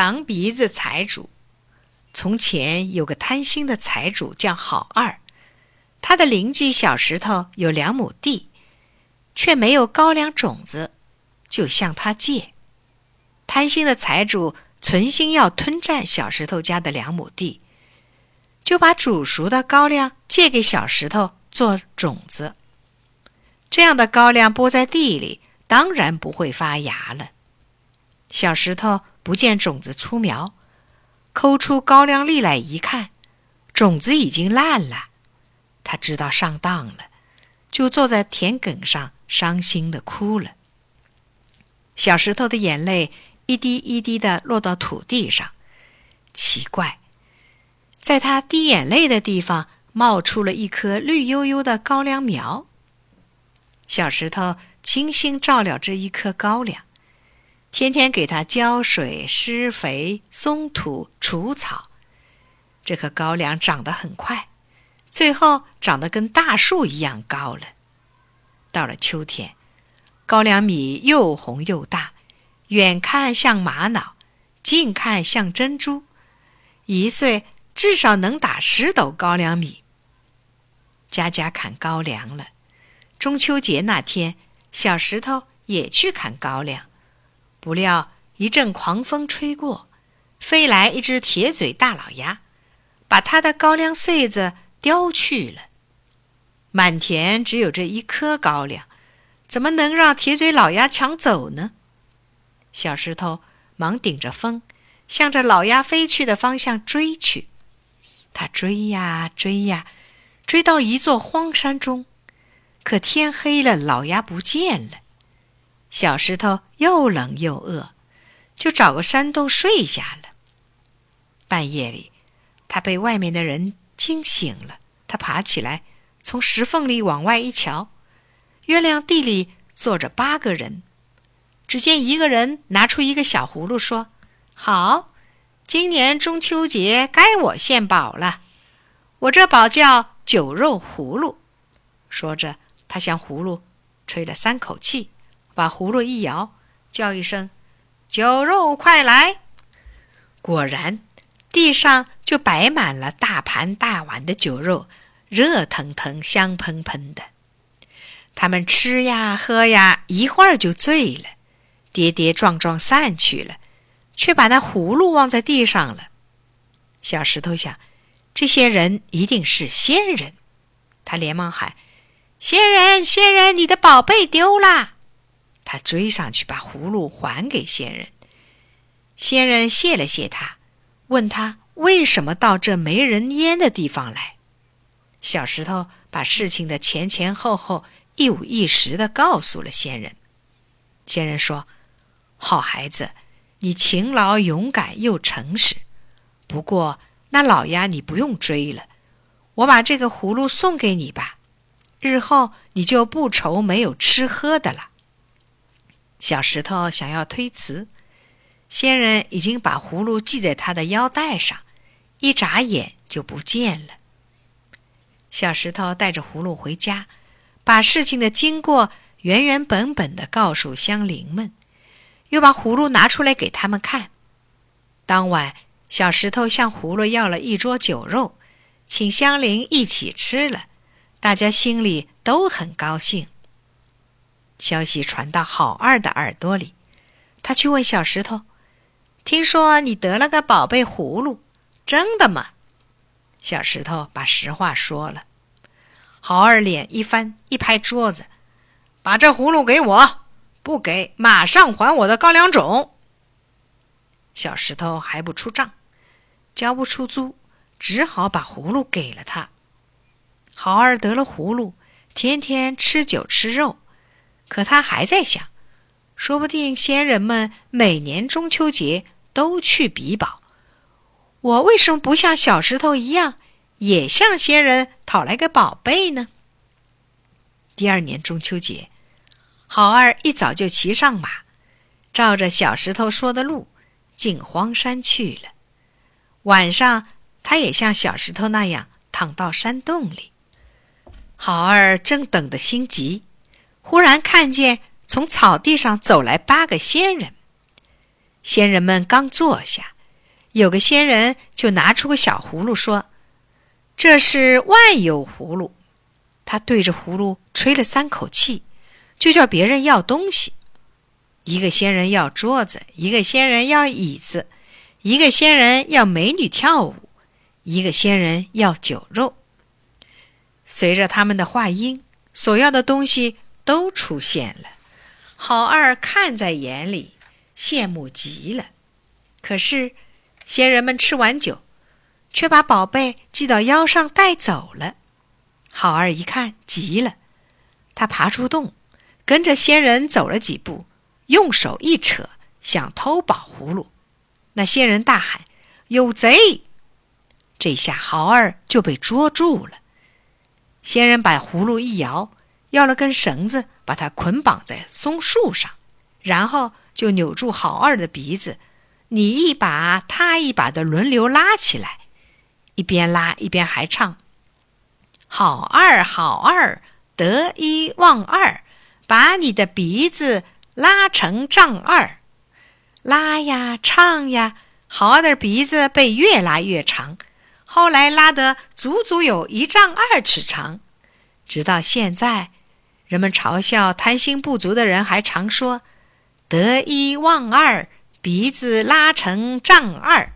长鼻子财主。从前有个贪心的财主叫好二，他的邻居小石头有两亩地，却没有高粱种子，就向他借。贪心的财主存心要吞占小石头家的两亩地，就把煮熟的高粱借给小石头做种子。这样的高粱播在地里，当然不会发芽了。小石头不见种子出苗。抠出高粱粒来一看，种子已经烂了。他知道上当了，就坐在田埂上伤心的哭了。小石头的眼泪一滴一滴的落到土地上。奇怪，在他滴眼泪的地方冒出了一颗绿油油的高粱苗。小石头精心照料这一颗高粱。天天给它浇水、施肥、松土、除草，这棵高粱长得很快，最后长得跟大树一样高了。到了秋天，高粱米又红又大，远看像玛瑙，近看像珍珠，一岁至少能打十斗高粱米。家家砍高粱了，中秋节那天，小石头也去砍高粱。不料一阵狂风吹过，飞来一只铁嘴大老鸭，把他的高粱穗子叼去了。满田只有这一颗高粱，怎么能让铁嘴老鸭抢走呢？小石头忙顶着风，向着老鸭飞去的方向追去。他追呀追呀，追到一座荒山中，可天黑了，老鸭不见了。小石头又冷又饿，就找个山洞睡下了。半夜里，他被外面的人惊醒了。他爬起来，从石缝里往外一瞧，月亮地里坐着八个人。只见一个人拿出一个小葫芦，说：“好，今年中秋节该我献宝了。我这宝叫酒肉葫芦。”说着，他向葫芦吹了三口气。把葫芦一摇，叫一声：“酒肉快来！”果然，地上就摆满了大盘大碗的酒肉，热腾腾、香喷喷的。他们吃呀喝呀，一会儿就醉了，跌跌撞撞散去了，却把那葫芦忘在地上了。小石头想，这些人一定是仙人，他连忙喊：“仙人，仙人，你的宝贝丢了！”他追上去，把葫芦还给仙人。仙人谢了谢他，问他为什么到这没人烟的地方来。小石头把事情的前前后后一五一十的告诉了仙人。仙人说：“好孩子，你勤劳勇敢又诚实。不过那老鸭你不用追了，我把这个葫芦送给你吧，日后你就不愁没有吃喝的了。”小石头想要推辞，仙人已经把葫芦系在他的腰带上，一眨眼就不见了。小石头带着葫芦回家，把事情的经过原原本本的告诉乡邻们，又把葫芦拿出来给他们看。当晚，小石头向葫芦要了一桌酒肉，请乡邻一起吃了，大家心里都很高兴。消息传到好二的耳朵里，他去问小石头：“听说你得了个宝贝葫芦，真的吗？”小石头把实话说了。好二脸一翻，一拍桌子：“把这葫芦给我！不给，马上还我的高粱种！”小石头还不出账，交不出租，只好把葫芦给了他。好二得了葫芦，天天吃酒吃肉。可他还在想，说不定仙人们每年中秋节都去比宝，我为什么不像小石头一样，也向仙人讨来个宝贝呢？第二年中秋节，好二一早就骑上马，照着小石头说的路进荒山去了。晚上，他也像小石头那样躺到山洞里。好二正等得心急。忽然看见从草地上走来八个仙人，仙人们刚坐下，有个仙人就拿出个小葫芦，说：“这是万有葫芦。”他对着葫芦吹了三口气，就叫别人要东西。一个仙人要桌子，一个仙人要椅子，一个仙人要美女跳舞，一个仙人要酒肉。随着他们的话音，所要的东西都出现了。好二看在眼里。羡慕极了，可是仙人们吃完酒，却把宝贝系到腰上带走了。好二一看急了，他爬出洞，跟着仙人走了几步，用手一扯，想偷宝葫芦。那仙人大喊：“有贼！”这下豪二就被捉住了。仙人把葫芦一摇，要了根绳子，把它捆绑在松树上，然后。就扭住好二的鼻子，你一把他一把的轮流拉起来，一边拉一边还唱：“好二好二，得一忘二，把你的鼻子拉成丈二。”拉呀唱呀，好二的鼻子被越拉越长，后来拉得足足有一丈二尺长。直到现在，人们嘲笑贪心不足的人，还常说。得一忘二，鼻子拉成丈二。